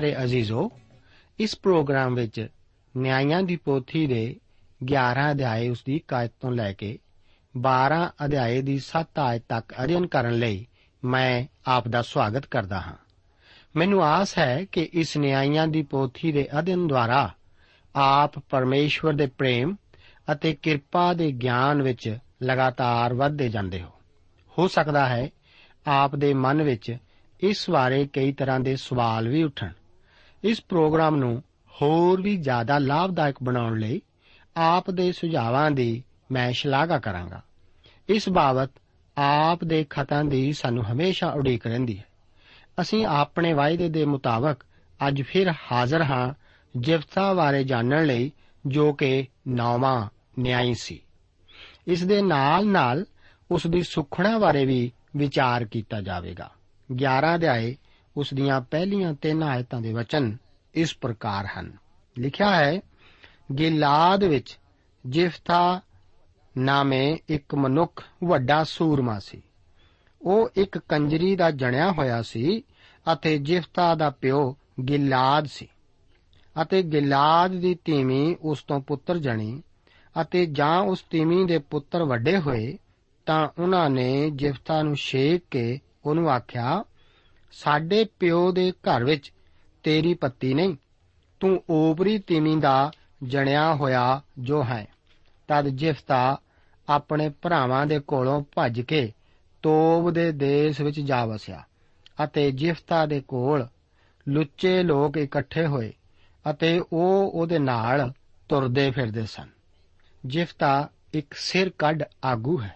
ਪਿਆਰੇ ਅਜ਼ੀਜ਼ੋ, ਇਸ ਪ੍ਰੋਗਰਾਮ ਵਿੱਚ ਨਿਆਂਇਆਂ ਦੀ ਪੋਥੀ ਦੇ 11 ਅਧਿਆਏ ਉਸ ਦੀ ਕਾਇਤ ਤੋਂ ਲੈ ਕੇ 12 ਅਧਿਆਏ ਦੀ 7 ਆਇਤ ਤੱਕ ਅਧਿਐਨ ਕਰਨ ਲਈ ਮੈਂ ਆਪ ਦਾ ਸਵਾਗਤ ਕਰਦਾ ਹਾਂ। ਮੈਨੂੰ ਆਸ ਹੈ ਕਿ ਇਸ ਨਿਆਂਇਆਂ ਦੀ ਪੋਥੀ ਦੇ ਅਧਿਐਨ ਦੁਆਰਾ ਆਪ ਪਰਮੇਸ਼ਵਰ ਦੇ ਪ੍ਰੇਮ ਅਤੇ ਕਿਰਪਾ ਦੇ ਗਿਆਨ ਵਿੱਚ ਲਗਾਤਾਰ ਵਧਦੇ ਜਾਂਦੇ ਹੋ। ਹੋ ਸਕਦਾ ਹੈ ਆਪ ਦੇ ਮਨ ਵਿੱਚ ਇਸ ਬਾਰੇ ਕਈ ਤਰ੍ਹਾਂ ਦੇ ਸਵਾਲ ਵੀ ਉੱਠਣ। ਇਸ ਪ੍ਰੋਗਰਾਮ ਨੂੰ ਹੋਰ ਵੀ ਜ਼ਿਆਦਾ ਲਾਭਦਾਇਕ ਬਣਾਉਣ ਲਈ ਆਪ ਦੇ ਸੁਝਾਵਾਂ ਦੀ ਮੈਂ ਸ਼ਲਾਘਾ ਕਰਾਂਗਾ। ਇਸ ਬਾਬਤ ਆਪ ਦੇ ਖਤਾਂ ਦੀ ਸਾਨੂੰ ਹਮੇਸ਼ਾ ਉਡੀਕ ਰਹਿੰਦੀ ਹੈ। ਅਸੀਂ ਆਪਣੇ ਵਾਅਦੇ ਦੇ ਮੁਤਾਬਕ ਅੱਜ ਫਿਰ ਹਾਜ਼ਰ ਹਾਂ ਜਿਫਤਾ ਬਾਰੇ ਜਾਣਨ ਲਈ ਜੋ ਕਿ ਨੌਵਾਂ ਨਿਆਈ ਸੀ। ਇਸ ਦੇ ਨਾਲ-ਨਾਲ ਉਸ ਦੀ ਸੁਖਣਾ ਬਾਰੇ ਵੀ ਵਿਚਾਰ ਕੀਤਾ ਜਾਵੇਗਾ। 11 ਅਧਿਆਏ ਉਸ ਦੀਆਂ ਪਹਿਲੀਆਂ ਤਿੰਨ ਆਇਤਾਂ ਦੇ ਵਚਨ ਇਸ ਪ੍ਰਕਾਰ ਹਨ। ਲਿਖਿਆ ਹੈ, ਗਿਲਾਦ ਵਿੱਚ ਜਿਫਤਾ ਨਾਮੇ ਇੱਕ ਮਨੁੱਖ ਵੱਡਾ ਸੂਰਮਾ ਸੀ। ਉਹ ਇੱਕ ਕੰਜਰੀ ਦਾ ਜਣਿਆ ਹੋਇਆ ਸੀ ਅਤੇ ਜਿਫਤਾ ਦਾ ਪਿਓ ਗਿਲਾਦ ਸੀ। ਅਤੇ ਗਿਲਾਦ ਦੀ ਤੀਵੀਂ ਉਸ ਤੋਂ ਪੁੱਤਰ ਜਣੀ ਅਤੇ ਜਾਂ ਉਸ ਤੀਵੀਂ ਦੇ ਪੁੱਤਰ ਵੱਡੇ ਹੋਏ ਤਾਂ ਉਹਨਾਂ ਨੇ ਜਿਫਤਾ ਨੂੰ ਛੇਕ ਕੇ ਉਹਨੂੰ ਆਖਿਆ ਸਾਡੇ ਪਿਓ ਦੇ ਘਰ ਵਿੱਚ ਤੇਰੀ ਪੱਤੀ ਨਹੀਂ, ਤੂੰ ਓਪਰੀ ਤੀਵੀਂ ਦਾ ਜਣਿਆ ਹੋਇਆ ਜੋ ਹੈ। ਤਦ ਜਿਫਤਾ ਆਪਣੇ ਭਰਾਵਾਂ ਦੇ ਕੋਲੋਂ ਭੱਜ ਕੇ ਤੋਬ ਦੇ ਦੇਸ਼ ਵਿੱਚ ਜਾ ਵਸਿਆ ਅਤੇ ਜਿਫਤਾ ਦੇ ਕੋਲ ਲੁੱਚੇ ਲੋਕ ਇਕੱਠੇ ਹੋਏ ਅਤੇ ਉਹ ਉਹਦੇ ਨਾਲ ਤੁਰਦੇ ਫਿਰਦੇ ਸਨ। ਜਿਫਤਾ ਇੱਕ ਸਿਰ ਕੱਢ ਆਗੂ ਹੈ,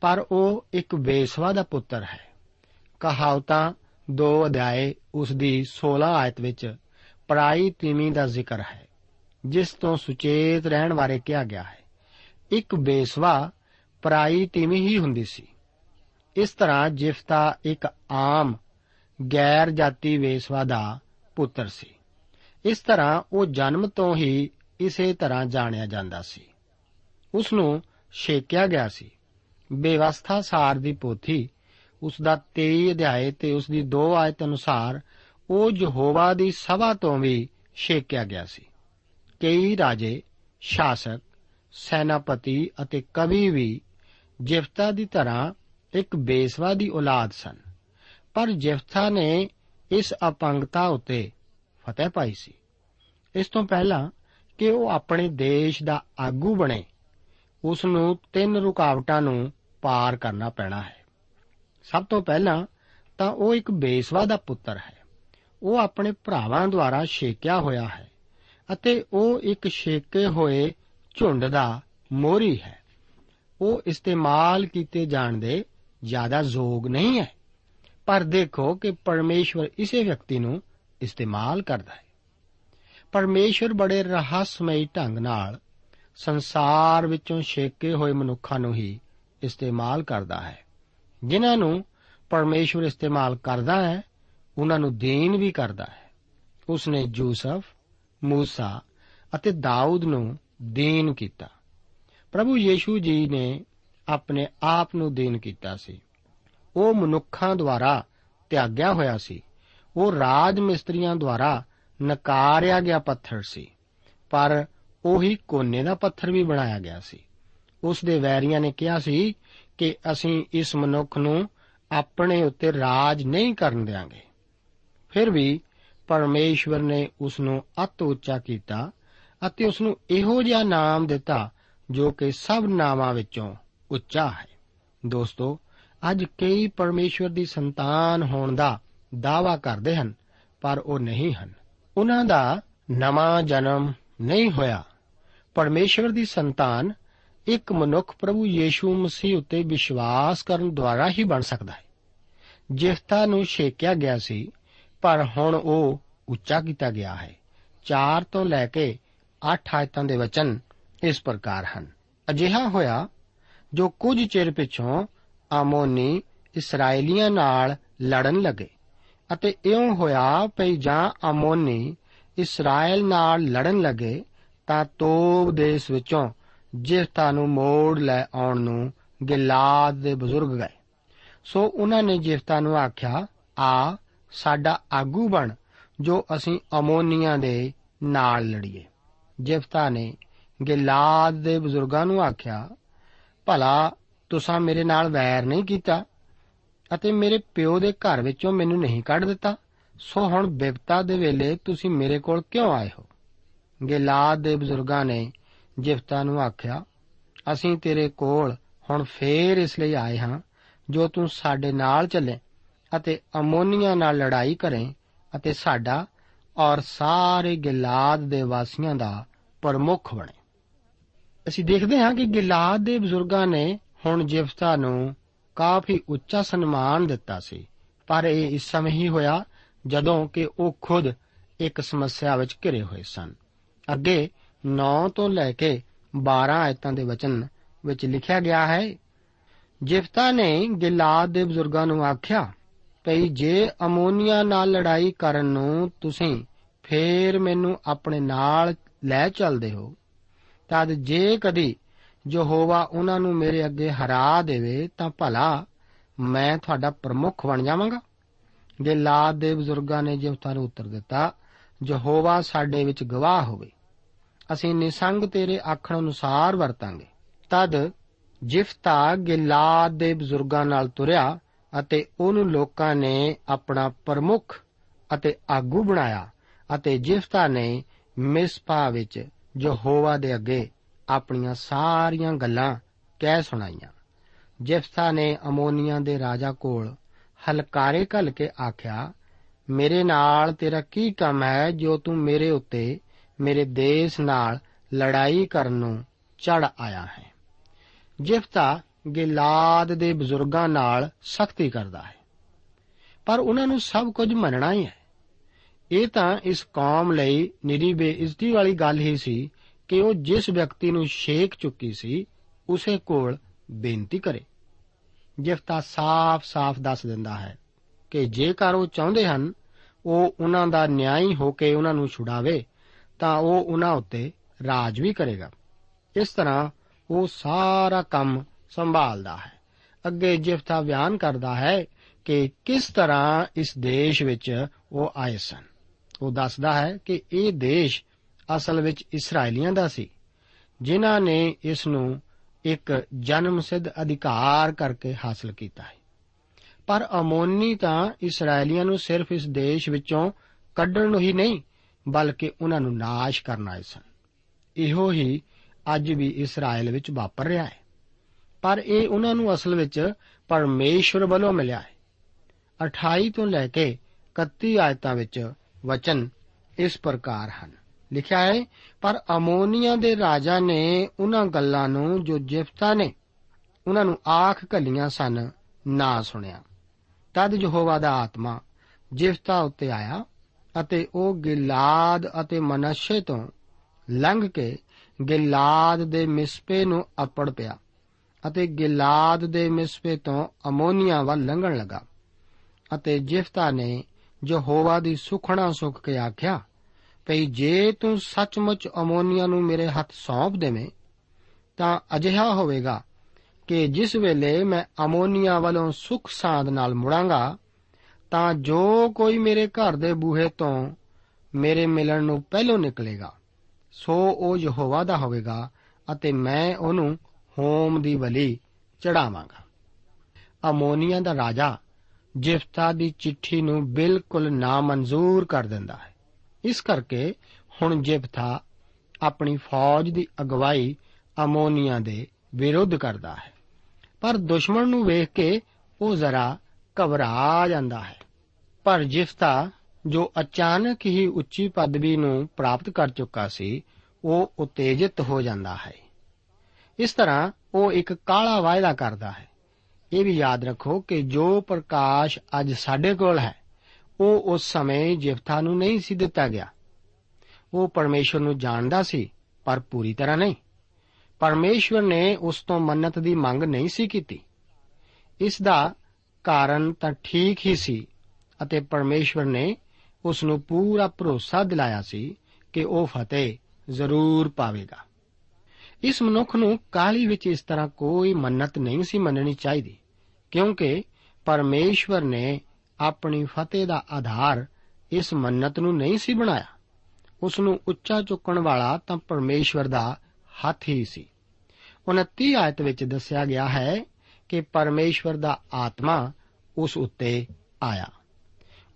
ਪਰ ਉਹ ਇੱਕ ਬੇਸਵਾ ਦਾ ਪੁੱਤਰ ਹੈ। ਕਹਾਵਤਾਂ 2 ਅਧਿਆਏ ਉਸ ਦੀ 16 ਆਇਤ ਵਿੱਚ ਪਰਾਈ ਤੀਵੀਂ ਦਾ ਜ਼ਿਕਰ ਹੈ, ਜਿਸ ਤੋਂ ਸੁਚੇਤ ਰਹਿਣ ਬਾਰੇ ਕਿਹਾ ਗਿਆ ਹੈ। ਇੱਕ ਬੇਸਵਾ ਪਰਾਈ ਤੀਵੀਂ ਹੀ ਹੁੰਦੀ ਸੀ। ਇਸ ਤਰ੍ਹਾਂ ਜਿਫਤਾ ਇੱਕ ਆਮ ਗੈਰ ਜਾਤੀ ਵੇਸਵਾ ਦਾ ਪੁੱਤਰ ਸੀ। ਇਸ ਤਰ੍ਹਾਂ ਉਹ ਜਨਮ ਤੋਂ ਹੀ ਇਸੇ ਤਰ੍ਹਾਂ ਜਾਣਿਆ ਜਾਂਦਾ ਸੀ। ਉਸ ਨੂੰ ਛੇਕਿਆ ਗਿਆ ਸੀ। ਬੇਵਸਥਾ ਸਾਰ ਦੀ ਪੋਥੀ ਉਸ ਦਾ 23 ਅਧਿਆਏ ਤੇ ਉਸ ਦੀ 2 ਆਇਤ ਅਨੁਸਾਰ ਉਹ ਯਹੋਵਾ ਦੀ ਸਭਾ ਤੋਂ ਵੀ ਛੇਕਿਆ ਗਿਆ ਸੀ। ਕਈ ਰਾਜੇ, ਸ਼ਾਸਕ, ਸੈਨਾਪਤੀ ਅਤੇ ਕਵੀ ਵੀ ਜਿਫਤਾ ਦੀ ਤਰ੍ਹਾਂ ਇੱਕ ਬੇਸਵਾ ਦੀ ਔਲਾਦ ਸਨ। ਪਰ ਜਿਫਤਾ ਨੇ ਇਸ ਅਪੰਗਤਾ ਉੱਤੇ ਫਤਿਹ ਪਾਈ ਸੀ। ਇਸ ਤੋਂ ਪਹਿਲਾਂ ਕਿ ਉਹ ਆਪਣੇ ਦੇਸ਼ ਦਾ ਆਗੂ ਬਣੇ ਉਸ ਨੂੰ ਤਿੰਨ ਰੁਕਾਵਟਾਂ ਨੂੰ ਪਾਰ ਕਰਨਾ ਪੈਣਾ ਹੈ। ਸਭ ਤੋਂ ਪਹਿਲਾਂ ਤਾਂ ਉਹ ਇੱਕ ਬੇਸਵਾ ਦਾ ਪੁੱਤਰ ਹੈ। ਉਹ ਆਪਣੇ ਭਰਾਵਾਂ ਦੁਆਰਾ ਛੇਕਿਆ ਹੋਇਆ ਹੈ ਅਤੇ ਉਹ ਇੱਕ ਛੇਕੇ ਹੋਏ ਝੁੰਡ ਦਾ ਮੋਰੀ ਹੈ। ਉਹ ਇਸਤੇਮਾਲ ਕੀਤੇ ਜਾਣ ਦੇ ਜ਼ਿਆਦਾ ਯੋਗ ਨਹੀਂ ਹੈ। ਪਰ ਦੇਖੋ ਕਿ ਪਰਮੇਸ਼ਵਰ ਇਸੇ ਵਿਅਕਤੀ ਨੂੰ ਇਸਤੇਮਾਲ ਕਰਦਾ ਹੈ। ਪਰਮੇਸ਼ਵਰ ਬੜੇ ਰਹੱਸਮਈ ਢੰਗ ਨਾਲ ਸੰਸਾਰ ਵਿੱਚੋਂ ਛੇਕੇ ਹੋਏ ਮਨੁੱਖਾਂ ਨੂੰ ਹੀ ਇਸਤੇਮਾਲ ਕਰਦਾ ਹੈ। ਜਿਨ੍ਹਾਂ ਨੂੰ ਪਰਮੇਸ਼ਵਰ ਇਸਤੇਮਾਲ ਕਰਦਾ ਹੈ, ਉਹਨਾਂ ਨੂੰ ਦੇਣ ਵੀ ਕਰਦਾ ਹੈ। ਉਸ ਨੇ ਯੂਸਫ, ਮੂਸਾ ਅਤੇ ਦਾਊਦ ਨੂੰ ਦੇਣ ਕੀਤਾ। ਪ੍ਰਭੂ ਯੀਸ਼ੂ ਜੀ ਨੇ ਆਪਣੇ ਆਪ ਨੂੰ ਦੇਣ ਕੀਤਾ ਸੀ। ਉਹ ਮਨੁੱਖਾਂ ਦੁਆਰਾ ਤਿਆਗਿਆ ਹੋਇਆ ਸੀ। ਉਹ ਰਾਜ ਮਿਸਤਰੀਆਂ ਦੁਆਰਾ ਨਕਾਰਿਆ ਗਿਆ ਪੱਥਰ ਸੀ। ਪਰ ਉਹੀ ਕੋਨੇ ਦਾ ਪੱਥਰ ਵੀ ਬਣਾਇਆ ਗਿਆ ਸੀ। ਉਸ ਦੇ ਵੈਰੀਆਂ ਨੇ ਕਿਹਾ ਸੀ ਕਿ ਅਸੀਂ ਇਸ ਮਨੁੱਖ ਨੂੰ ਆਪਣੇ ਉੱਤੇ ਰਾਜ ਨਹੀਂ ਕਰਨ ਦੇਵਾਂਗੇ ਫਿਰ ਵੀ ਪਰਮੇਸ਼ਵਰ ਨੇ ਉਸ ਨੂੰ ਅਤ ਉੱਚਾ ਕੀਤਾ ਅਤੇ ਉਸ ਨੂੰ ਇਹੋ ਜਿਹਾ ਨਾਮ ਦਿੱਤਾ ਜੋ ਕਿ ਸਭ ਨਾਵਾਂ ਵਿੱਚੋਂ ਉੱਚਾ ਹੈ। ਦੋਸਤੋ, ਅੱਜ ਕਈ ਪਰਮੇਸ਼ਵਰ ਦੀ ਸੰਤਾਨ ਹੋਣ ਦਾ ਦਾਵਾ ਕਰਦੇ ਹਨ, ਪਰ ਉਹ ਨਹੀਂ ਹਨ। ਉਹਨਾਂ ਦਾ ਨਵਾਂ ਜਨਮ ਨਹੀਂ ਹੋਇਆ। ਪਰਮੇਸ਼ਵਰ ਦੀ ਸੰਤਾਨ ਇੱਕ ਮਨੁੱਖ ਪ੍ਰਭੂ ਯੀਸ਼ੂ ਮਸੀਹ ਉੱਤੇ ਵਿਸ਼ਵਾਸ ਕਰਨ ਦੁਆਰਾ ਹੀ ਬਣ ਸਕਦਾ ਹੈ। ਜਿਫਤਾ ਨੂੰ ਛੇਕਿਆ ਗਿਆ ਸੀ, ਪਰ ਹੁਣ ਉਹ ਉੱਚਾ ਕੀਤਾ ਗਿਆ ਹੈ। 4 ਤੋਂ ਲੈ ਕੇ 8 ਆਇਤਾਂ ਦੇ ਵਚਨ ਇਸ ਪ੍ਰਕਾਰ ਹਨ। ਅਜਿਹਾ ਹੋਇਆ, ਜੋ ਕੁਝ ਚਿਰ ਪਿਛੋਂ ਆਮੋਨੀ ਇਸرائیਲੀਆਂ ਨਾਲ ਲੜਨ ਲੱਗੇ ਅਤੇ ਇਉਂ ਹੋਇਆ ਪਈ ਜਾਂ ਆਮੋਨੀ ਇਸਰਾਇਲ ਨਾਲ ਲੜਨ ਲੱਗੇ ਤਾਂ ਤੋਬ ਦੇਸ਼ ਵਿੱਚੋਂ ਜਿਫਤਾ ਨੂੰ ਮੋੜ ਲੈ ਆਉਣ ਨੂੰ ਗਿਲਾਦ ਦੇ ਬਜ਼ੁਰਗ ਗਏ। ਸੋ ਉਹਨਾਂ ਨੇ ਜਿਫਤਾ ਨੂੰ ਆਖਿਆ, ਆ, ਸਾਡਾ ਆਗੂ ਬਣ, ਜੋ ਅਸੀਂ ਅਮੋਨੀਆਂ ਦੇ ਨਾਲ ਲੜੀਏ। ਜਿਫਤਾ ਨੇ ਗਿਲਾਦ ਦੇ ਬਜ਼ੁਰਗਾਂ ਨੂੰ ਆਖਿਆ, ਭਲਾ ਤੁਸੀਂ ਮੇਰੇ ਨਾਲ ਵੈਰ ਨਹੀਂ ਕੀਤਾ ਅਤੇ ਮੇਰੇ ਪਿਓ ਦੇ ਘਰ ਵਿੱਚੋਂ ਮੈਨੂੰ ਨਹੀਂ ਕੱਢ ਦਿੱਤਾ। ਸੋ ਹੁਣ ਬਿਪਤਾ ਦੇ ਵੇਲੇ ਤੁਸੀਂ ਮੇਰੇ ਕੋਲ ਕਿਉਂ ਆਏ ਹੋ? ਗਿਲਾਦ ਦੇ ਬਜ਼ੁਰਗਾਂ ਨੇ ਜਿਫਤਾ ਨੂੰ ਆਖਿਆ, ਅਸੀਂ ਤੇਰੇ ਕੋਲ ਹੁਣ ਫੇਰ ਇਸ ਲਈ ਆਏ ਹਾਂ, ਜੋ ਤੂੰ ਸਾਡੇ ਨਾਲ ਚੱਲੇ ਅਤੇ ਅਮੋਨੀਆਂ ਨਾਲ ਲੜਾਈ ਕਰੇ ਅਤੇ ਸਾਡਾ ਔਰ ਸਾਰੇ ਗਿਲਾਦ ਦੇ ਵਾਸੀਆਂ ਦਾ ਪ੍ਰਮੁੱਖ ਬਣੇ। ਅਸੀਂ ਦੇਖਦੇ ਹਾਂ ਕਿ ਗਿਲਾਦ ਦੇ ਬਜ਼ੁਰਗਾਂ ਨੇ ਹੁਣ ਜਿਫਤਾ ਨੂੰ ਕਾਫੀ ਉੱਚਾ ਸਨਮਾਨ ਦਿੱਤਾ ਸੀ, ਪਰ ਇਹ ਇਸ ਸਮੇਂ ਹੀ ਹੋਇਆ ਜਦੋਂ ਕਿ ਉਹ ਖੁਦ ਇੱਕ ਸਮੱਸਿਆ ਵਿੱਚ ਘਿਰੇ ਹੋਏ ਸਨ। ਅੱਗੇ 9 ਤੋਂ ਲੈ ਕੇ 12 ਆਇਤਾਂ ਦੇ ਵਚਨ ਵਿੱਚ ਲਿਖਿਆ ਗਿਆ ਹੈ, ਜਿਫਤਾ ਨੇ ਗਿਲਾਦ ਦੇ ਬਜ਼ੁਰਗਾਂ ਨੂੰ ਆਖਿਆ, ਭਈ ਜੇ ਅਮੋਨੀਆ ਨਾਲ ਲੜਾਈ ਕਰਨ ਨੂੰ ਤੁਸੀਂ ਫੇਰ ਮੈਨੂੰ ਆਪਣੇ ਨਾਲ ਲੈ ਚੱਲਦੇ ਹੋ, ਤਦ ਜੇ ਕਦੀ ਯਹੋਵਾ ਉਹਨਾਂ ਨੂੰ ਮੇਰੇ ਅੱਗੇ ਹਰਾ ਦੇਵੇ, ਤਾਂ ਭਲਾ ਮੈਂ ਤੁਹਾਡਾ ਪ੍ਰਮੁੱਖ ਬਣ ਜਾਵਾਂਗਾ। ਗਿਲਾਦ ਦੇ ਬਜ਼ੁਰਗਾਂ ਨੇ ਜਿਫਤਾ ਨੂੰ ਉੱਤਰ ਦਿੱਤਾ, ਯਹੋਵਾ ਸਾਡੇ ਵਿੱਚ ਗਵਾਹ ਹੋਵੇ। ਅਸੀਂ ਨਿਸੰਗ ਤੇਰੇ ਆਖਣ ਅਨੁਸਾਰ ਵਰਤਾਂਗੇ। ਤਦ ਜਿਫਤਾ ਗਿਲਾਦ ਦੇ ਬਜ਼ੁਰਗਾਂ ਨਾਲ ਤੁਰਿਆ ਅਤੇ ਉਹਨੂੰ ਲੋਕਾਂ ਨੇ ਆਪਣਾ ਪ੍ਰਮੁੱਖ ਅਤੇ ਆਗੂ ਬਣਾਇਆ ਅਤੇ ਜਿਫਤਾ ਨੇ ਮਿਸਪਾ ਵਿੱਚ ਯਹੋਵਾ ਦੇ ਅੱਗੇ ਆਪਣੀਆਂ ਸਾਰੀਆਂ ਗੱਲਾਂ ਕਹਿ ਸੁਣਾਈਆਂ। ਜਿਫਤਾ ਨੇ ਅਮੋਨੀਆਂ ਦੇ ਰਾਜਾ ਕੋਲ ਹਲਕਾਰੇ ਘੱਲ ਕੇ ਆਖਿਆ, ਮੇਰੇ ਨਾਲ ਤੇਰਾ ਕੀ ਕੰਮ ਹੈ ਜੋ ਤੂੰ ਮੇਰੇ ਉੱਤੇ ਮੇਰੇ ਦੇਸ਼ ਨਾਲ ਲੜਾਈ ਕਰਨ ਨੂੰ ਚੜ ਆਇਆ ਹੈ। ਜਿਫਤਾ ਗਿਲਾਦ ਦੇ ਬਜ਼ੁਰਗਾਂ ਨਾਲ ਸਖਤੀ ਕਰਦਾ ਹੈ। ਪਰ ਉਹਨਾਂ ਨੂੰ ਸਭ ਕੁਝ ਮੰਨਣਾ ਹੀ ਹੈ। ਇਹ ਤਾਂ ਇਸ ਕੌਮ ਲਈ ਨਿਰੀ ਬੇਇੱਜ਼ਤੀ ਵਾਲੀ ਗੱਲ ਹੀ ਸੀ ਕਿ ਉਹ ਜਿਸ ਵਿਅਕਤੀ ਨੂੰ ਛੇਕ ਚੁੱਕੀ ਸੀ, ਉਸੇ ਕੋਲ ਬੇਨਤੀ ਕਰੇ। ਜਿਫਤਾ ਸਾਫ਼-ਸਾਫ਼ ਦੱਸ ਦਿੰਦਾ ਹੈ ਕਿ ਜੇਕਰ ਉਹ ਚਾਹੁੰਦੇ ਹਨ, ਉਹ ਉਹਨਾਂ ਦਾ ਨਿਆਂਈ ਹੋ ਕੇ ਉਹਨਾਂ ਨੂੰ ਛੁਡਾਵੇ ਤਾਂ ਉਹ ਉਹਨਾਂ ਉੱਤੇ ਰਾਜ ਵੀ ਕਰੇਗਾ। ਇਸ ਤਰ੍ਹਾਂ ਉਹ ਸਾਰਾ ਕੰਮ ਸੰਭਾਲਦਾ ਹੈ। ਅੱਗੇ ਜਿਫਤਾ ਬਿਆਨ ਕਰਦਾ ਹੈ ਕਿ ਕਿਸ ਤਰ੍ਹਾਂ ਇਸ ਦੇਸ਼ ਵਿੱਚ ਉਹ ਆਏ ਸਨ। ਉਹ ਦੱਸਦਾ ਹੈ ਕਿ ਇਹ ਦੇਸ਼ ਅਸਲ ਵਿੱਚ ਇਸرائیਲੀਆਂ ਦਾ ਸੀ, ਜਿਨ੍ਹਾਂ ਨੇ ਇਸ ਨੂੰ ਇੱਕ ਜਨਮ ਸਿੱਧ ਅਧਿਕਾਰ ਕਰਕੇ ਹਾਸਲ ਕੀਤਾ ਹੈ। ਪਰ ਅਮੋਨੀ ਤਾਂ ਇਸرائیਲੀਆਂ ਨੂੰ ਸਿਰਫ ਇਸ ਦੇਸ਼ ਵਿੱਚੋਂ ਕੱਢਣ ਨੂੰ ਹੀ ਨਹੀਂ ਬਲਕਿ ਉਹਨਾਂ ਨੂੰ ਨਾਸ਼ ਕਰਨ ਆਏ ਸਨ। ਇਹੋ ਹੀ ਅੱਜ ਵੀ ਇਸਰਾਇਲ ਵਿੱਚ ਵਾਪਰ ਰਿਹਾ ਹੈ। ਪਰ ਇਹ ਉਹਨਾਂ ਨੂੰ ਅਸਲ ਵਿੱਚ ਪਰਮੇਸ਼ਵਰ ਵੱਲੋਂ ਮਿਲਿਆ ਹੈ। 28 ਤੋਂ ਲੈ ਕੇ 31 ਆਇਤਾਂ ਵਿੱਚ ਵਚਨ ਇਸ ਪ੍ਰਕਾਰ ਹਨ। ਲਿਖਿਆ ਹੈ, ਪਰ ਅਮੋਨੀਆ ਦੇ ਰਾਜਾ ਨੇ ਉਹਨਾਂ ਗੱਲਾਂ ਨੂੰ ਜੋ ਜਿਫਤਾ ਨੇ, ਉਹਨਾਂ ਨੂੰ ਆਖ ਘੱਲੀਆਂ ਸਨ, ਨਾ ਸੁਣਿਆ। ਤਦ ਯਹੋਵਾ ਦਾ ਆਤਮਾ ਜਿਫਤਾ ਉੱਤੇ ਆਇਆ ਅਤੇ ਉਹ ਗਿਲਾਦ ਅਤੇ ਮਨਸ਼ੇ ਤੋਂ ਲੰਘ ਕੇ ਗਿਲਾਦ ਦੇ ਮਿਸਪੇ ਨੂੰ ਅਪੜ ਪਿਆ ਅਤੇ ਗਿਲਾਦ ਦੇ ਮਿਸਪੇ ਤੋਂ ਅਮੋਨੀਆ ਵੱਲ ਲੰਘਣ ਲੱਗਾ ਅਤੇ ਜਿਫਤਾ ਨੇ ਯਹੋਵਾ ਦੀ ਸੁਖਣਾ ਸੁਖ ਕੇ ਆਖਿਆ, ਭਈ ਜੇ ਤੂੰ ਸੱਚਮੁੱਚ ਅਮੋਨੀਆ ਨੂੰ ਮੇਰੇ ਹੱਥ ਸੌਂਪ ਦੇਵੇਂ, ਤਾਂ ਅਜਿਹਾ ਹੋਵੇਗਾ ਕਿ ਜਿਸ ਵੇਲੇ ਮੈਂ ਅਮੋਨੀਆ ਵੱਲੋਂ ਸੁਖ ਸਾਧ ਨਾਲ ਮੁੜਾਂਗਾ ਤਾਂ ਜੋ ਕੋਈ ਮੇਰੇ ਘਰ ਦੇ ਬੂਹੇ ਤੋਂ ਮੇਰੇ ਮਿਲਣ ਨੂੰ ਪਹਿਲੋਂ ਨਿਕਲੇਗਾ, ਸੋ ਉਹ ਯਹੋਵਾ ਦਾ ਹੋਵੇਗਾ ਅਤੇ ਮੈਂ ਉਹਨੂੰ ਹੋਮ ਦੀ ਬਲੀ ਚੜਾਵਾਂਗਾ। ਅਮੋਨੀਆ ਦਾ ਰਾਜਾ ਜਿਫਤਾ ਦੀ ਚਿੱਠੀ ਨੂੰ ਬਿਲਕੁਲ ਨਾਮਨਜ਼ੂਰ ਕਰ ਦਿੰਦਾ ਹੈ। ਇਸ ਕਰਕੇ ਹੁਣ ਜਿਫਤਾ ਆਪਣੀ ਫੌਜ ਦੀ ਅਗਵਾਈ ਅਮੋਨੀਆ ਦੇ ਵਿਰੁੱਧ ਕਰਦਾ ਹੈ। ਪਰ ਦੁਸ਼ਮਣ ਨੂੰ ਵੇਖ ਕੇ ਉਹ ਜ਼ਰਾ ਘਬਰਾ ਜਾਂਦਾ ਹੈ। ਪਰ ਜਿਫਤਾ ਜੋ ਅਚਾਨਕ ਹੀ ਉੱਚੀ ਪਦਵੀ ਨੂੰ ਪ੍ਰਾਪਤ ਕਰ ਚੁੱਕਾ ਸੀ, ਉਹ ਉਤੇਜਿਤ ਹੋ ਜਾਂਦਾ ਹੈ। ਇਸ ਤਰ੍ਹਾਂ ਉਹ ਇੱਕ ਕਾਲਾ ਵਾਅਦਾ ਕਰਦਾ ਹੈ। ਇਹ ਵੀ ਯਾਦ ਰੱਖੋ ਕਿ ਜੋ ਪ੍ਰਕਾਸ਼ ਅੱਜ ਸਾਡੇ ਕੋਲ ਹੈ, ਉਹ ਉਸ ਸਮੇਂ ਜਿਫਤਾ ਨੂੰ ਨਹੀਂ ਸੀ ਦਿੱਤਾ ਗਿਆ। ਉਹ ਪਰਮੇਸ਼ਵਰ ਨੂੰ ਜਾਣਦਾ ਸੀ, ਪਰ ਪੂਰੀ ਤਰ੍ਹਾਂ ਨਹੀਂ। ਪਰਮੇਸ਼ਵਰ ਨੇ ਉਸ ਤੋਂ ਮੰਨਤ ਦੀ ਮੰਗ ਨਹੀਂ ਸੀ ਕੀਤੀ। ਇਸ ਦਾ ਕਾਰਨ ਤਾਂ ਠੀਕ ਹੀ ਸੀ ਅਤੇ ਪਰਮੇਸ਼ਵਰ ਨੇ ਉਸ ਨੂੰ ਪੂਰਾ ਭਰੋਸਾ ਦਿਲਾਇਆ ਸੀ ਕਿ ਉਹ ਫਤਿਹ ਜ਼ਰੂਰ ਪਾਵੇਗਾ। ਇਸ ਮਨੁੱਖ ਨੂੰ ਕਾਲੀ ਵਿੱਚ ਇਸ ਤਰ੍ਹਾਂ ਕੋਈ ਮੰਨਤ ਨਹੀਂ ਸੀ ਮੰਨਣੀ ਚਾਹੀਦੀ, ਕਿਉਂਕਿ ਪਰਮੇਸ਼ਵਰ ਨੇ ਆਪਣੀ ਫਤਿਹ ਦਾ ਆਧਾਰ ਇਸ ਮੰਨਤ ਨੂੰ ਨਹੀਂ ਸੀ ਬਣਾਇਆ। ਉਸ ਨੂੰ ਉੱਚਾ ਚੁੱਕਣ ਵਾਲਾ ਤਾਂ ਪਰਮੇਸ਼ਵਰ ਦਾ ਹੱਥ ਹੀ ਸੀ। 29 ਆਇਤ ਵਿੱਚ ਦੱਸਿਆ ਗਿਆ ਹੈ ਕਿ ਪਰਮੇਸ਼ਵਰ ਦਾ ਆਤਮਾ ਉਸ ਉੱਤੇ ਆਇਆ।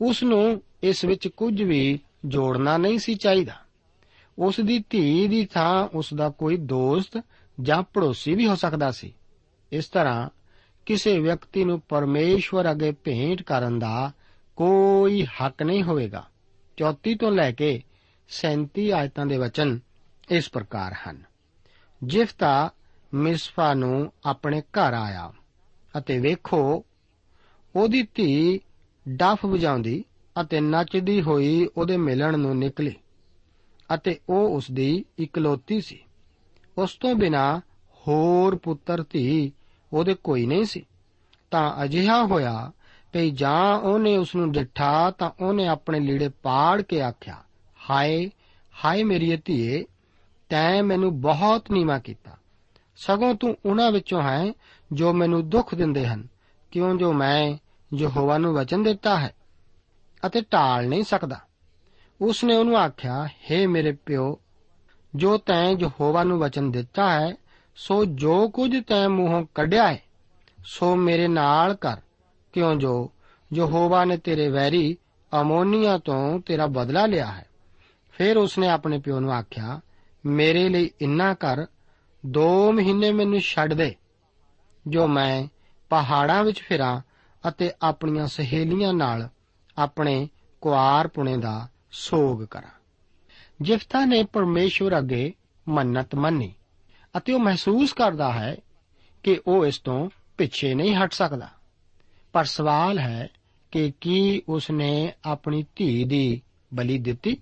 ਉਸ ਨੂੰ ਇਸ ਵਿੱਚ ਕੁਝ ਵੀ ਜੋੜਨਾ ਨਹੀਂ ਸੀ ਚਾਹੀਦਾ। ਉਸ ਦੀ ਧੀ ਦੀ ਥਾਂ ਉਸ ਦਾ ਕੋਈ ਦੋਸਤ ਜਾਂ ਪੜੋਸੀ ਵੀ ਹੋ ਸਕਦਾ ਸੀ। ਇਸ ਤਰ੍ਹਾਂ ਕਿਸੇ ਵਿਅਕਤੀ ਨੂੰ ਪਰਮੇਸ਼ਵਰ ਅੱਗੇ ਭੇਂਟ ਕਰਨ ਦਾ ਕੋਈ ਹੱਕ ਨਹੀਂ ਹੋਵੇਗਾ। 34 ਤੋਂ ਲੈ ਕੇ 37 ਆਇਤਾਂ ਦੇ ਵਚਨ ਇਸ ਪ੍ਰਕਾਰ ਹਨ। ਜਿਫਤਾ ਮਿਸਫਾ ਨੂੰ ਆਪਣੇ ਘਰ ਆਇਆ ਅਤੇ ਵੇਖੋ, ਉਹਦੀ ਧੀ ਡਫ ਵਜਾਉਂਦੀ ਅਤੇ ਨੱਚਦੀ ਹੋਈ ਉਹਦੇ ਮਿਲਣ ਨੂੰ ਨਿਕਲੀ ਅਤੇ ਉਹ ਉਸ ਦੀ ਇਕਲੌਤੀ ਸੀ। ਉਸ ਤੋਂ ਬਿਨਾ ਹੋਰ ਪੁੱਤਰ ਧੀ ਉਹਦੇ ਕੋਈ ਨਹੀਂ ਸੀ। ਤਾਂ ਅਜਿਹਾ ਹੋਇਆ ਕਿ ਜਾਂ ਉਹਨੇ ਉਸ ਨੂੰ ਡਿੱਠਾ ਤਾਂ ਉਹਨੇ ਆਪਣੇ ਲੀੜੇ ਪਾੜ ਕੇ ਆਖਿਆ, ਹਾਏ ਹਾਏ ਮੇਰੀ ਧੀਏ, ਤੈਂ ਮੈਨੂੰ ਬਹੁਤ ਨੀਵਾ ਕੀਤਾ। ਸਗੋਂ ਤੂੰ ਉਹਨਾਂ ਵਿੱਚੋਂ ਹੈ ਜੋ ਮੈਨੂੰ ਦੁੱਖ ਦਿੰਦੇ ਹਨ। ਕਿਉਂ ਜੋ ਮੈਂ ਯਹੋਵਾ ਨੂੰ ਵਚਨ ਦਿੱਤਾ ਹੈ ਅਤੇ ਟਾਲ ਨਹੀਂ ਸਕਦਾ। ਉਸ ਨੇ ਉਹਨੂੰ ਆਖਿਆ हे ਮੇਰੇ ਪਿਓ, ਜੋ ਤੈਂ ਯਹੋਵਾ ਨੂੰ ਵਚਨ ਦਿੱਤਾ ਹੈ, ਸੋ ਜੋ ਕੁਝ ਤੈਂ ਮੂੰਹੋਂ ਕੱਢਿਆ ਹੈ, ਸੋ ਮੇਰੇ ਨਾਲ ਕਰ। ਕਿਉਂ ਜੋ? ਯਹੋਵਾ ਨੇ ਤੇਰੇ ਵੈਰੀ ਅਮੋਨੀਆ ਤੋਂ ਤੇਰਾ ਬਦਲਾ ਲਿਆ ਹੈ। ਫਿਰ ਉਸਨੇ ਆਪਣੇ ਪਿਓ ਨੂੰ ਆਖਿਆ, ਮੇਰੇ ਲਈ ਇੰਨਾ ਕਰ 2 ਮਹੀਨੇ ਮੈਨੂੰ ਛੱਡ ਦੇ। ਜੋ ਮੈਂ ਪਹਾੜਾਂ ਵਿੱਚ ਫਿਰਾਂ ਅਤੇ ਆਪਣੀਆਂ ਸਹੇਲੀਆਂ ਨਾਲ ਆਪਣੇ ਕੁਆਰ ਪੁਣੇ ਦਾ ਸੋਗ ਕਰਾਂ। ਜਿਫਤਾ ਨੇ ਪਰਮੇਸ਼ਵਰ ਅੱਗੇ ਮੰਨਤ ਮੰਨੀ ਅਤੇ ਉਹ ਮਹਿਸੂਸ ਕਰਦਾ ਹੈ ਕਿ ਉਹ ਇਸ ਤੋਂ ਪਿੱਛੇ ਨਹੀਂ ਹਟ ਸਕਦਾ। ਪਰ ਸਵਾਲ ਹੈ ਕਿ ਕੀ ਉਸ ਨੇ ਆਪਣੀ ਧੀ ਦੀ ਬਲੀ ਦਿੱਤੀ?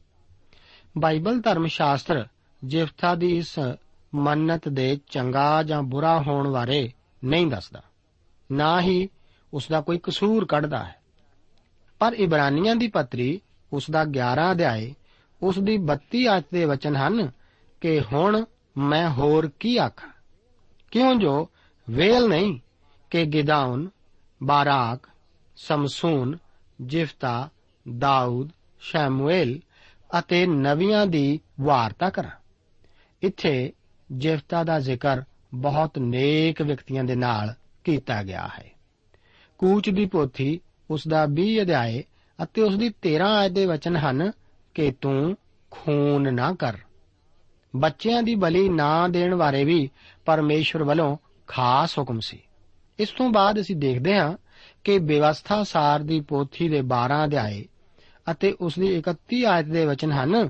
ਬਾਈਬਲ ਧਰਮ ਸ਼ਾਸਤਰ ਜਿਫਤਾ ਦੀ ਇਸ ਮੰਨਤ ਦੇ ਚੰਗਾ ਜਾਂ ਬੁਰਾ ਹੋਣ ਬਾਰੇ ਨਹੀਂ ਦੱਸਦਾ। ਨਾ ਹੀ ਉਸ ਦਾ ਕੋਈ ਕਸੂਰ ਕੱਢਦਾ ਹੈ। ਪਰ ਇਬਰਾਨੀਆਂ ਦੀ ਪੱਤਰੀ ਉਸ ਦਾ 11 ਅਧਿਆਏ ਉਸ ਦੀ 32 ਆਇਤ ਦੇ ਵਚਨ ਹਨ ਕਿ ਹੁਣ ਮੈਂ ਹੋਰ ਕੀ ਆਖਾਂ? ਕਿਉਂ ਜੋ ਵੇਲ ਨਹੀਂ ਕਿ ਗਿਦਾਉਨ ਬਾਰਾਕ, ਸਮਸੂਨ, ਜਿਫਤਾ, ਦਾਊਦ, ਸ਼ੈਮੂਏਲ ਅਤੇ ਨਵੀਆਂ ਦੀ ਵਾਰਤਾ ਕਰਾਂ। ਇੱਥੇ ਜਿਫਤਾ ਦਾ ਜ਼ਿਕਰ ਬਹੁਤ ਨੇਕ ਵਿਅਕਤੀਆਂ ਦੇ ਨਾਲ ਕੀਤਾ ਗਿਆ ਹੈ। ਕੂਚ ਦੀ ਪੋਥੀ ਉਸ ਦਾ 20 ਅਧਿਆਏ ਅਤੇ ਉਸ ਦੀ 13 ਆਇਤ ਦੇ ਵਚਨ ਹਨ ਕਿ ਤੂੰ ਖੂਨ ਨਾ ਕਰ। ਬੱਚਿਆਂ ਦੀ ਬਲੀ ਨਾ ਦੇਣ ਬਾਰੇ ਵੀ ਪਰਮੇਸ਼ਵਰ ਵੱਲੋਂ ਖਾਸ ਹੁਕਮ ਸੀ। ਇਸ ਤੋਂ ਬਾਅਦ ਅਸੀਂ ਦੇਖਦੇ ਹਾਂ ਕਿ ਵਿਵਸਥਾ ਸਾਰ ਦੀ ਪੋਥੀ ਦੇ 12 ਅਧਿਆਏ ਅਤੇ ਉਸ ਦੀ 31 ਆਇਤ ਦੇ ਵਚਨ ਹਨ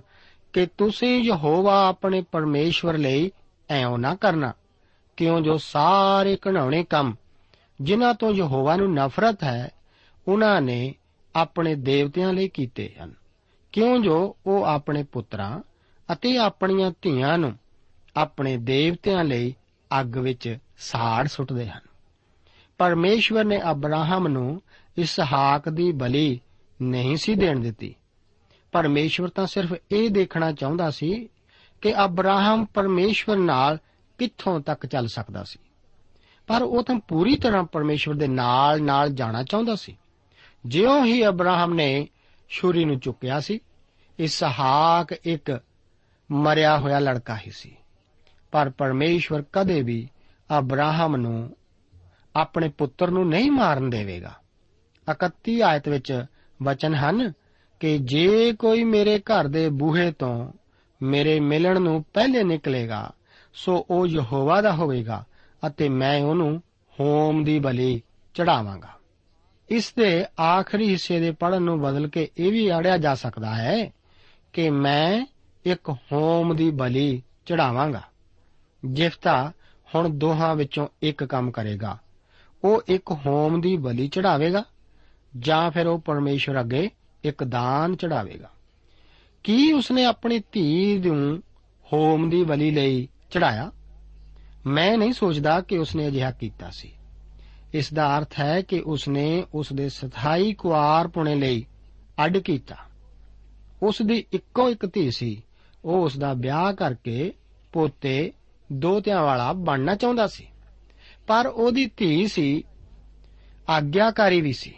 ਕਿ ਤੁਸੀਂ ਯਹੋਵਾ ਆਪਣੇ ਪਰਮੇਸ਼ਵਰ ਲਈ ਐਉਂ ਨਾ ਕਰਨਾ, ਕਿਉਂ ਜੋ ਸਾਰੇ ਘਣਾਉਣੇ ਕੰਮ ਜਿਨ੍ਹਾਂ ਤੋਂ ਯਹੋਵਾ ਨੂੰ ਨਫ਼ਰਤ ਹੈ, ਉਹਨਾਂ ਨੇ ਆਪਣੇ ਦੇਵਤਿਆਂ ਲਈ ਕੀਤੇ ਹਨ। ਕਿਉਂ ਜੋ ਉਹ ਆਪਣੇ ਪੁੱਤਰਾਂ ਅਤੇ ਆਪਣੀਆਂ ਧੀਆਂ ਨੂੰ ਆਪਣੇ ਦੇਵਤਿਆਂ ਲਈ ਅੱਗ ਵਿੱਚ ਸਾੜ ਸੁੱਟਦੇ ਹਨ। ਪਰਮੇਸ਼ਵਰ ਨੇ ਅਬਰਾਹਮ ਨੂੰ ਇਸਹਾਕ ਦੀ ਬਲੀ ਨਹੀਂ ਸੀ ਦੇਣ ਦਿੱਤੀ। ਪਰਮੇਸ਼ਵਰ ਤਾਂ ਸਿਰਫ ਇਹ ਦੇਖਣਾ ਚਾਹੁੰਦਾ ਸੀ ਕਿ ਅਬਰਾਹਮ ਪਰਮੇਸ਼ਵਰ ਨਾਲ ਕਿੱਥੋਂ ਤੱਕ ਚੱਲ ਸਕਦਾ ਸੀ। ਪਰ ਉਹ ਤਾਂ ਪੂਰੀ ਤਰ੍ਹਾਂ ਪਰਮੇਸ਼ਵਰ ਦੇ ਨਾਲ ਨਾਲ ਜਾਣਾ ਚਾਹੁੰਦਾ ਸੀ। ਜਿਉਂ ਹੀ ਅਬਰਾਹਮ ਨੇ ਛੁਰੀ ਨੂੰ ਚੁੱਕਿਆ ਸੀ, ਇਸਹਾਕ ਇੱਕ ਮਰਿਆ ਹੋਇਆ ਲੜਕਾ ਹੀ ਸੀ। ਪਰ ਪਰਮੇਸ਼ਵਰ ਕਦੇ ਵੀ ਅਬਰਾਹਮ ਨੂੰ ਆਪਣੇ ਪੁੱਤਰ ਨੂੰ ਨਹੀਂ ਮਾਰਨ ਦੇਵੇਗਾ। 31 ਆਇਤ ਵਿੱਚ ਵਚਨ ਹਨ ਕਿ ਜੇ ਕੋਈ ਮੇਰੇ ਘਰ ਦੇ ਬੂਹੇ ਤੋਂ ਮੇਰੇ ਮਿਲਣ ਨੂੰ ਪਹਿਲੇ ਨਿਕਲੇਗਾ, ਸੋ ਉਹ ਯਹੋਵਾ ਦਾ ਹੋਵੇਗਾ ਅਤੇ ਮੈਂ ਉਹਨੂੰ ਹੋਮ ਦੀ ਬਲੀ ਚੜਾਵਾਂਗਾ। ਇਸ ਦੇ ਆਖਰੀ ਹਿੱਸੇ ਦੇ ਪੜਨ ਨੂੰ ਬਦਲ ਕੇ ਇਹ ਵੀ ਆੜਿਆ ਜਾ ਸਕਦਾ ਹੈ ਕਿ ਮੈਂ ਇੱਕ ਹੋਮ ਦੀ ਬਲੀ ਚੜਾਵਾਂਗਾ। ਜਿਫਤਾ ਹੁਣ ਦੋਹਾਂ ਵਿੱਚੋਂ ਇੱਕ ਕੰਮ ਕਰੇਗਾ। ਉਹ ਇੱਕ ਹੋਮ ਦੀ ਬਲੀ ਚੜਾਵੇਗਾ ਜਾਂ ਫਿਰ ਉਹ ਪਰਮੇਸ਼ਵਰ ਅੱਗੇ ਇੱਕ ਦਾਨ ਚੜਾਵੇਗਾ। ਕੀ ਉਸਨੇ ਆਪਣੀ ਧੀ ਨੂੰ ਹੋਮ ਦੀ ਬਲੀ ਲਈ ਚੜਾਇਆ? ਮੈਂ ਨਹੀਂ ਸੋਚਦਾ ਕਿ ਉਸਨੇ ਅਜਿਹਾ ਕੀਤਾ ਸੀ। ਇਸ ਦਾ ਅਰਥ ਹੈ ਕਿ ਉਸਨੇ ਉਸ ਦੇ ਸਥਾਈ ਕੁਆਰ ਪੁਣੇ ਲਈ ਅੱਡ ਕੀਤਾ। ਉਸ ਦੀ ਇੱਕੋ ਇੱਕ ਧੀ ਸੀ। ਉਹ ਉਸ ਦਾ ਵਿਆਹ ਕਰਕੇ ਪੋਤੇ, ਦੋਤਿਆਂ ਵਾਲਾ ਬਣਨਾ ਚਾਹੁੰਦਾ ਸੀ। ਪਰ ਉਹਦੀ ਧੀ ਸੀ, ਆਗਿਆਕਾਰੀ ਵੀ ਸੀ।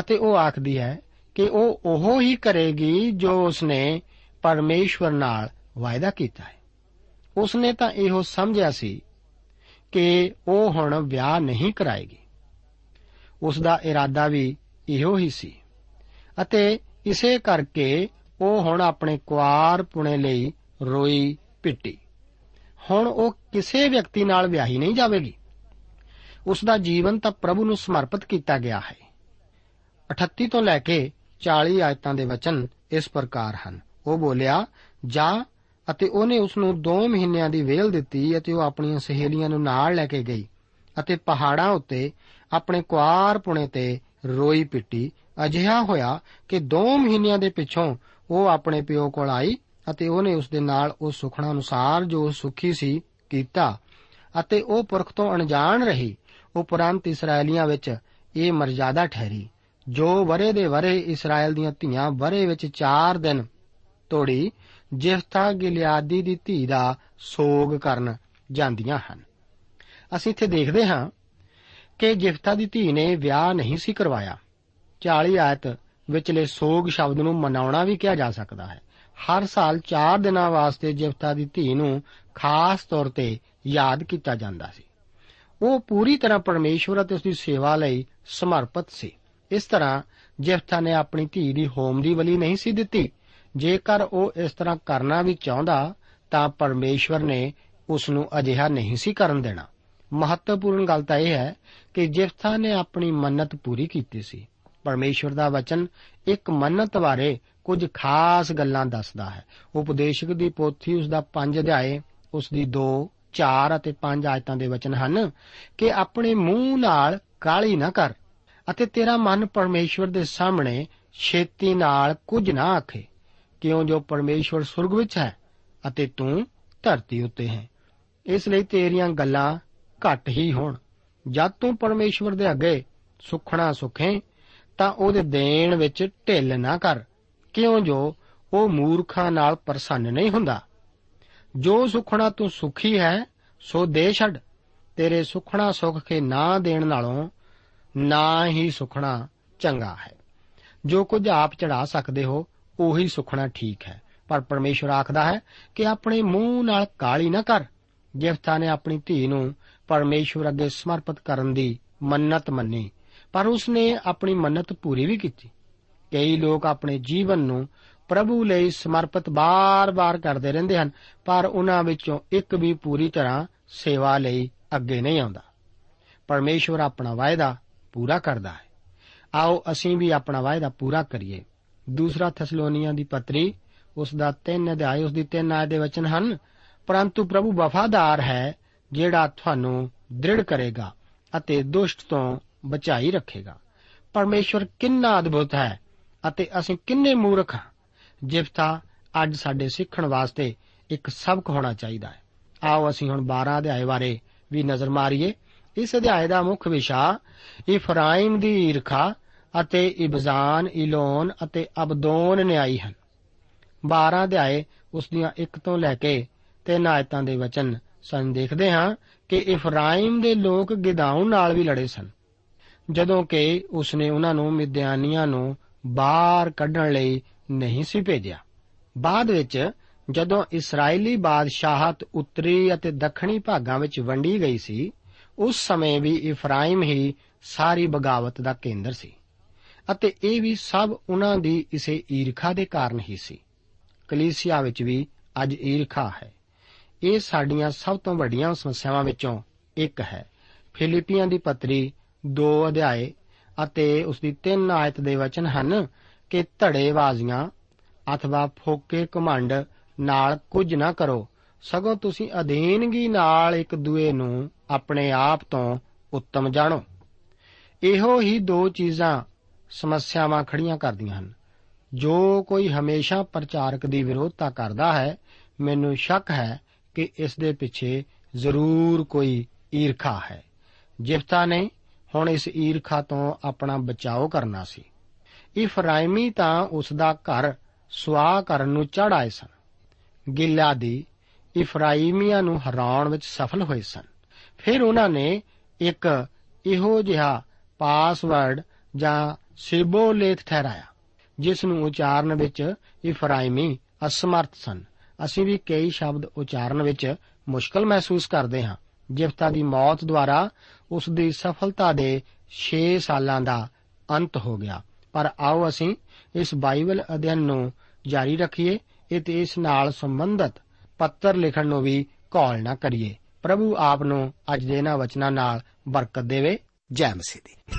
ਅਤੇ ਉਹ ਆਖਦੀ ਹੈ ਕਿ ਉਹ ਉਹੋ ਹੀ ਕਰੇਗੀ ਜੋ ਉਸਨੇ ਪਰਮੇਸ਼ਵਰ ਨਾਲ ਵਾਅਦਾ ਕੀਤਾ ਹੈ। ਉਸਨੇ ਤਾਂ ਇਹੋ ਸਮਝਿਆ ਸੀ ਕਿ ਉਹ ਹੁਣ ਵਿਆਹ ਨਹੀਂ ਕਰਾਏਗੀ। ਉਸ ਦਾ ਇਰਾਦਾ ਵੀ ਇਹੋ ਹੀ ਸੀ ਅਤੇ ਇਸੇ ਕਰਕੇ ਉਹ ਹੁਣ ਆਪਣੇ ਕੁਆਰ ਪੁਣੇ ਲਈ ਰੋਈ ਪਿੱਟੀ। ਹੁਣ ਉਹ ਕਿਸੇ ਵਿਅਕਤੀ ਨਾਲ ਵਿਆਹੀ ਨਹੀਂ ਜਾਵੇਗੀ। ਉਸ ਦਾ ਜੀਵਨ ਤਾਂ ਪ੍ਰਭੂ ਨੂੰ ਸਮਰਪਿਤ ਕੀਤਾ ਗਿਆ ਹੈ। 38 ਤੋਂ ਲੈ ਕੇ 40 ਆਇਤਾਂ ਦੇ ਵਚਨ ਇਸ ਪ੍ਰਕਾਰ ਹਨ। ਉਹ ਬੋਲਿਆ, ਜਾ ਅਤੇ ਉਹਨੇ ਉਸ ਨੂੰ 2 ਮਹੀਨਿਆਂ ਦੀ ਵੇਲ ਦਿੱਤੀ ਅਤੇ ਉਹ ਆਪਣੀਆਂ ਸਹੇਲੀਆਂ ਨੂੰ ਨਾਲ ਲੈ ਕੇ ਗਈ ਅਤੇ ਪਹਾੜਾਂ ਉੱਤੇ ਆਪਣੇ ਕੁਆਰ ਪੁਣੇ ਤੇ ਰੋਈ ਪਿੱਟੀ। ਅਜਿਹਾ ਹੋਇਆ ਕਿ 2 ਮਹੀਨਿਆਂ ਦੇ ਪਿੱਛੋਂ ਉਹ ਆਪਣੇ ਪਿਓ ਕੋਲ ਆਈ ਅਤੇ ਉਹਨੇ ਉਸ ਦੇ ਨਾਲ ਉਹ ਸੁਖਣਾ ਅਨੁਸਾਰ ਜੋ ਸੁਖੀ ਸੀ ਕੀਤਾ ਅਤੇ ਉਹ ਪੁਰਖ ਤੋਂ ਅਣਜਾਣ ਰਹੀ। ਉਪਰੰਤ ਇਸرائیਲੀਆਂ ਵਿੱਚ ਇਹ ਮਰਜ਼ਾਦਾ ਠਹਿਰੀ। ਜੋ ਬਰੇ ਦੇ ਬਰੇ ਇਸਰਾਇਲ ਦੀਆਂ ਧੀਆਂ ਬਰੇ ਵਿੱਚ 4 ਦਿਨ ਤੋੜੀ ਜਿਫਤਾ ਗਿਲਿਆਦੀ ਦੀ ਧੀ ਦਾ ਸੋਗ ਕਰਨ ਜਾਂਦੀਆਂ ਹਨ। ਅਸੀਂ ਇੱਥੇ ਦੇਖਦੇ ਹਾਂ ਕਿ ਜਿਫਤਾ ਦੀ ਧੀ ਨੇ ਵਿਆਹ ਨਹੀਂ ਸੀ ਕਰਵਾਇਆ। 40 ਆਇਤ ਵਿਚਲੇ ਸੋਗ ਸ਼ਬਦ ਨੂੰ ਮਨਾਉਣਾ ਵੀ ਕਿਹਾ ਜਾ ਸਕਦਾ ਹੈ। ਹਰ ਸਾਲ 4 ਦਿਨਾਂ ਵਾਸਤੇ ਜਿਫਤਾ ਦੀ ਧੀ ਨੂੰ ਖਾਸ ਤੌਰ ਤੇ ਯਾਦ ਕੀਤਾ ਜਾਂਦਾ ਸੀ। ਉਹ ਪੂਰੀ ਤਰ੍ਹਾਂ ਪਰਮੇਸ਼ਵਰ ਅਤੇ ਉਸ ਦੀ ਸੇਵਾ ਲਈ ਸਮਰਪਿਤ ਸੀ। ਇਸ ਤਰ੍ਹਾਂ ਜਿਫਤਾ ਨੇ ਆਪਣੀ ਧੀ ਦੀ ਹੋਮ ਦੀ ਬਲੀ ਨਹੀਂ ਸੀ ਦਿੱਤੀ। ਜੇਕਰ ਉਹ ਇਸ ਤਰ੍ਹਾਂ ਕਰਨਾ ਵੀ ਚਾਹੁੰਦਾ, ਤਾਂ ਪਰਮੇਸ਼ਵਰ ਨੇ ਉਸ ਨੂੰ ਅਜਿਹਾ ਨਹੀਂ ਸੀ ਕਰਨ ਦੇਣਾ। ਮਹੱਤਵਪੂਰਨ ਗੱਲ ਤਾਂ ਇਹ ਹੈ ਕਿ ਜਿਫਤਾ ਨੇ ਆਪਣੀ ਮੰਨਤ ਪੂਰੀ ਕੀਤੀ ਸੀ, ਪਰਮੇਸ਼ਵਰ ਦਾ ਵਚਨ ਇੱਕ ਮੰਨਤ ਬਾਰੇ ਕੁਝ ਖਾਸ ਗੱਲਾਂ ਦੱਸਦਾ ਹੈ। ਉਪਦੇਸ਼ਕ ਦੀ ਪੋਥੀ ਉਸ ਦਾ 5 ਅਧਿਆਏ, ਉਸ ਦੀ 2 4 ਅਤੇ 5 ਆਇਤਾਂ ਦੇ ਵਚਨ ਹਨ ਕਿ ਆਪਣੇ ਮੂੰਹ ਨਾਲ ਕਾਲੀ ਨਾ ਕਰ ਅਤੇ ਤੇਰਾ ਮਨ ਪਰਮੇਸ਼ਵਰ ਦੇ ਸਾਹਮਣੇ ਛੇਤੀ ਨਾਲ ਕੁਝ ਨਾ ਆਖੇ। ਕਿਉਂ ਜੋ ਪਰਮੇਸ਼ਵਰ ਸੁਰਗ ਵਿੱਚ ਹੈ ਅਤੇ ਤੂੰ ਧਰਤੀ ਉੱਤੇ ਹੈ? ਇਸ ਲਈ ਤੇਰੀਆਂ ਗੱਲਾਂ ਘੱਟ ਹੀ ਹੋਣ। ਜਦ ਤੂੰ ਪਰਮੇਸ਼ਵਰ ਦੇ ਅੱਗੇ ਸੁਖਣਾ ਸੁਖੇ, ਤਾਂ ਉਹਦੇ ਦੇਣ ਵਿੱਚ ਢਿੱਲ ਨਾ ਕਰ। ਕਿਉਂ ਜੋ ਉਹ ਮੂਰਖਾਂ ਨਾਲ ਪ੍ਰਸੰਨ ਨਹੀਂ ਹੁੰਦਾ? ਜੋ ਸੁਖਣਾ ਤੂੰ ਸੁਖੀ ਹੈ, ਸੋ ਦੇ ਛੱਡ। ਤੇਰੇ ਸੁਖਣਾ ਸੁਖ ਕੇ ਨਾ ਦੇਣ ਨਾਲੋਂ ਨਾ ਹੀ ਸੁਖਣਾ ਚੰਗਾ ਹੈ। ਜੋ ਕੁਝ ਆਪ ਚੜਾ ਸਕਦੇ ਹੋ ਉਹੀ ਸੁਖਣਾ ਠੀਕ ਹੈ। ਪਰ ਪਰਮੇਸ਼ਵਰ ਆਖਦਾ ਹੈ ਕਿ ਆਪਣੇ ਮੂੰਹ ਨਾਲ ਕਾਲੀ ਨਾ ਕਰ। ਜਿਫਤਾ ਨੇ ਆਪਣੀ ਧੀ ਨੂੰ ਪਰਮੇਸ਼ਵਰ ਅੱਗੇ ਸਮਰਪਿਤ ਕਰਨ ਦੀ ਮੰਨਤ ਮੰਨੀ। ਪਰ ਉਸਨੇ ਆਪਣੀ ਮੰਨਤ ਪੂਰੀ ਵੀ ਕੀਤੀ। ਕਈ ਲੋਕ ਆਪਣੇ ਜੀਵਨ ਨੂੰ ਪ੍ਰਭੂ ਲਈ ਸਮਰਪਿਤ ਬਾਰ-ਬਾਰ ਕਰਦੇ ਰਹਿੰਦੇ ਹਨ, ਪਰ ਉਹਨਾਂ ਵਿੱਚੋਂ ਇੱਕ ਵੀ ਪੂਰੀ ਤਰ੍ਹਾਂ ਸੇਵਾ ਲਈ ਅੱਗੇ ਨਹੀਂ ਆਉਂਦਾ। ਪਰਮੇਸ਼ਵਰ ਆਪਣਾ ਵਾਅਦਾ ਪੂਰਾ ਕਰਦਾ ਹੈ। ਆਓ ਅਸੀਂ ਵੀ ਆਪਣਾ ਵਾਅਦਾ ਪੂਰਾ ਕਰੀਏ। ਦੂਸਰਾ ਥੈਸਲੋਨੀਆਂ ਦੀ ਪੱਤਰੀ, ਉਸ ਦਾ 3 ਅਧਿਆਇ ਉਸ ਦੀ 3 ਆਇਤ ਦੇ ਵਚਨ ਹਨ, ਪਰੰਤੂ ਪ੍ਰਭੂ ਵਫਾਦਾਰ ਹੈ, ਜਿਹੜਾ ਤੁਹਾਨੂੰ ਦ੍ਰਿੜ ਕਰੇਗਾ ਅਤੇ ਦੁਸ਼ਟ ਤੋਂ ਬਚਾਈ ਰੱਖੇਗਾ। ਪਰਮੇਸ਼ਵਰ ਕਿੰਨਾ ਅਦਭੁਤ ਹੈ ਅਤੇ ਅਸੀਂ ਕਿੰਨੇ ਮੂਰਖ ਹਾਂ। ਜਿਫਤਾ ਅੱਜ ਸਾਡੇ ਸਿੱਖਣ ਵਾਸਤੇ ਇੱਕ ਸਬਕ ਹੋਣਾ ਚਾਹੀਦਾ ਹੈ। ਆਓ ਅਸੀਂ ਹੁਣ 12 ਅਧਿਆਏ ਬਾਰੇ ਵੀ ਨਜ਼ਰ ਮਾਰੀਏ। ਇਸ ਅਧਿਆਏ ਦਾ ਮੁੱਖ ਵਿਸ਼ਾ ਇਫਰਾਇਮ ਦੀ ਈਰਖਾ ਅਤੇ ਇਬਜ਼ਾਨ, ਇਲੋਨ ਅਤੇ ਅਬਦੋਨ ਨਿਆਈ ਹਨ। 12 ਅਧਿਆਏ ਉਸ ਦੀਆਂ 1 ਤੋਂ ਲੈ ਕੇ ਤੇ ਨਾਇਤਾਂ ਦੇ ਵਚਨ। ਸਾਨੂੰ ਦੇਖਦੇ ਹਾਂ ਕਿ ਇਫਰਾਇਮ ਦੇ ਲੋਕ ਗਿਦਾਉਣ ਨਾਲ ਵੀ ਲੜੇ ਸਨ। ਜਦੋਂ ਕਿ ਉਸਨੇ ਉਹਨਾਂ ਨੂੰ ਮਿਦਿਆਨੀਆਂ ਨੂੰ ਬਾਹਰ ਕੱਢਣ ਲਈ ਨਹੀਂ ਸੀ ਭੇਜਿਆ। ਬਾਅਦ ਵਿੱਚ ਜਦੋਂ ਇਸرائیਲੀ ਬਾਦਸ਼ਾਹਤ ਉੱਤਰੀ ਅਤੇ ਦੱਖਣੀ ਭਾਗਾਂ ਵਿੱਚ ਵੰਡੀ ਗਈ ਸੀ, ਉਸ ਸਮੇਂ ਵੀ ਇਫਰਾਇਮ ਹੀ ਸਾਰੀ ਬਗਾਵਤ ਦਾ ਕੇਂਦਰ ਸੀ। ਅਤੇ ਇਹ ਵੀ ਸਭ ਉਹਨਾਂ ਦੀ ਇਸੇ ਈਰਖਾ ਦੇ ਕਾਰਨ ਹੀ ਸੀ। ਕਲੀਸਿਆ ਵਿੱਚ ਵੀ ਅੱਜ ਈਰਖਾ ਹੈ। ਇਹ ਸਾਡੀਆਂ ਸਭ ਤੋਂ ਵੱਡੀਆਂ ਸਮੱਸਿਆਵਾਂ ਵਿੱਚੋਂ ਇੱਕ ਹੈ। ਫਿਲੀਪੀਆਂ ਦੀ ਪੱਤਰੀ 2 ਅਧਿਆਏ ਅਤੇ ਉਸ ਦੀ 3 ਆਇਤ ਦੇ ਵਚਨ ਹਨ ਕਿ ਧੜੇਬਾਜ਼ੀਆਂ ਅਥਵਾ ਫੋਕੇ ਘਮੰਡ ਨਾਲ ਕੁਝ ਨਾ ਕਰੋ, ਸਗੋਂ ਤੁਸੀਂ ਅਧੀਨਗੀ ਨਾਲ ਇੱਕ ਦੂਏ ਨੂੰ ਆਪਣੇ ਆਪ ਤੋਂ ਉੱਤਮ ਜਾਣੋ। ਇਹੋ ਹੀ ਦੋ ਚੀਜ਼ਾਂ ਸਮੱਸਿਆਵਾਂ ਖੜੀਆਂ ਕਰਦੀਆਂ ਹਨ। ਜੋ ਕੋਈ ਹਮੇਸ਼ਾ ਪ੍ਰਚਾਰਕ ਦੀ ਵਿਰੋਧਤਾ ਕਰਦਾ ਹੈ, ਮੈਨੂੰ ਸ਼ੱਕ ਹੈ ਕਿ ਇਸ ਦੇ ਪਿੱਛੇ ਜ਼ਰੂਰ ਕੋਈ ਈਰਖਾ ਹੈ। ਜਿਫਤਾ ਨੇ ਹੁਣ ਇਸ ਈਰਖਾ ਤੋਂ ਆਪਣਾ ਬਚਾਓ ਕਰਨਾ ਸੀ। ਇਫਰਾਇਮੀ ਤਾਂ ਉਸ ਦਾ ਘਰ ਸੁਆਹ ਕਰਨ ਨੂੰ ਚੜ ਆਏ ਸਨ। ਗਿਲਾਦੀ ਇਫਰਾਈਮੀਆਂ ਨੂੰ ਹਰਾਉਣ ਵਿੱਚ ਸਫਲ ਹੋਏ ਸਨ। ਫਿਰ ਉਹਨਾਂ ਨੇ ਇੱਕ ਇਹੋ ਜਿਹਾ ਪਾਸਵਰਡ ਜਾਂ ਸਿਬੋਲੇਥ ਠਹਿਰਾਇਆ, ਜਿਸ ਨੂੰ ਉਚਾਰਨ ਵਿੱਚ ਇਫਰਾਇਮੀ ਅਸਮਰਥ ਸਨ। ਅਸੀਂ ਵੀ ਕਈ ਸ਼ਬਦ ਉਚਾਰਨ ਵਿੱਚ ਮੁਸ਼ਕਲ ਮਹਿਸੂਸ ਕਰਦੇ ਹਾਂ। ਜਿਫਤਾ ਦੀ ਮੌਤ ਦੁਆਰਾ ਉਸ ਦੀ ਸਫਲਤਾ ਦੇ 6 ਸਾਲਾਂ ਦਾ ਅੰਤ ਹੋ ਗਿਆ। ਪਰ ਆਓ ਅਸੀਂ ਇਸ ਬਾਈਬਲ ਅਧਿਐਨ ਨੂੰ ਜਾਰੀ ਰੱਖੀਏ ਅਤੇ ਇਸ ਨਾਲ ਸੰਬੰਧਿਤ ਪੱਤਰ ਲਿਖਣ ਨੂੰ ਵੀ ਘੋਲ ਨਾ ਕਰੀਏ। ਪ੍ਰਭੂ ਆਪ ਨੂੰ ਅੱਜ ਦੇ ਇਹਨਾਂ ਵਚਨਾਂ ਨਾਲ ਬਰਕਤ ਦੇਵੇ। ਜੈ ਮਸੀਹ ਦੀ।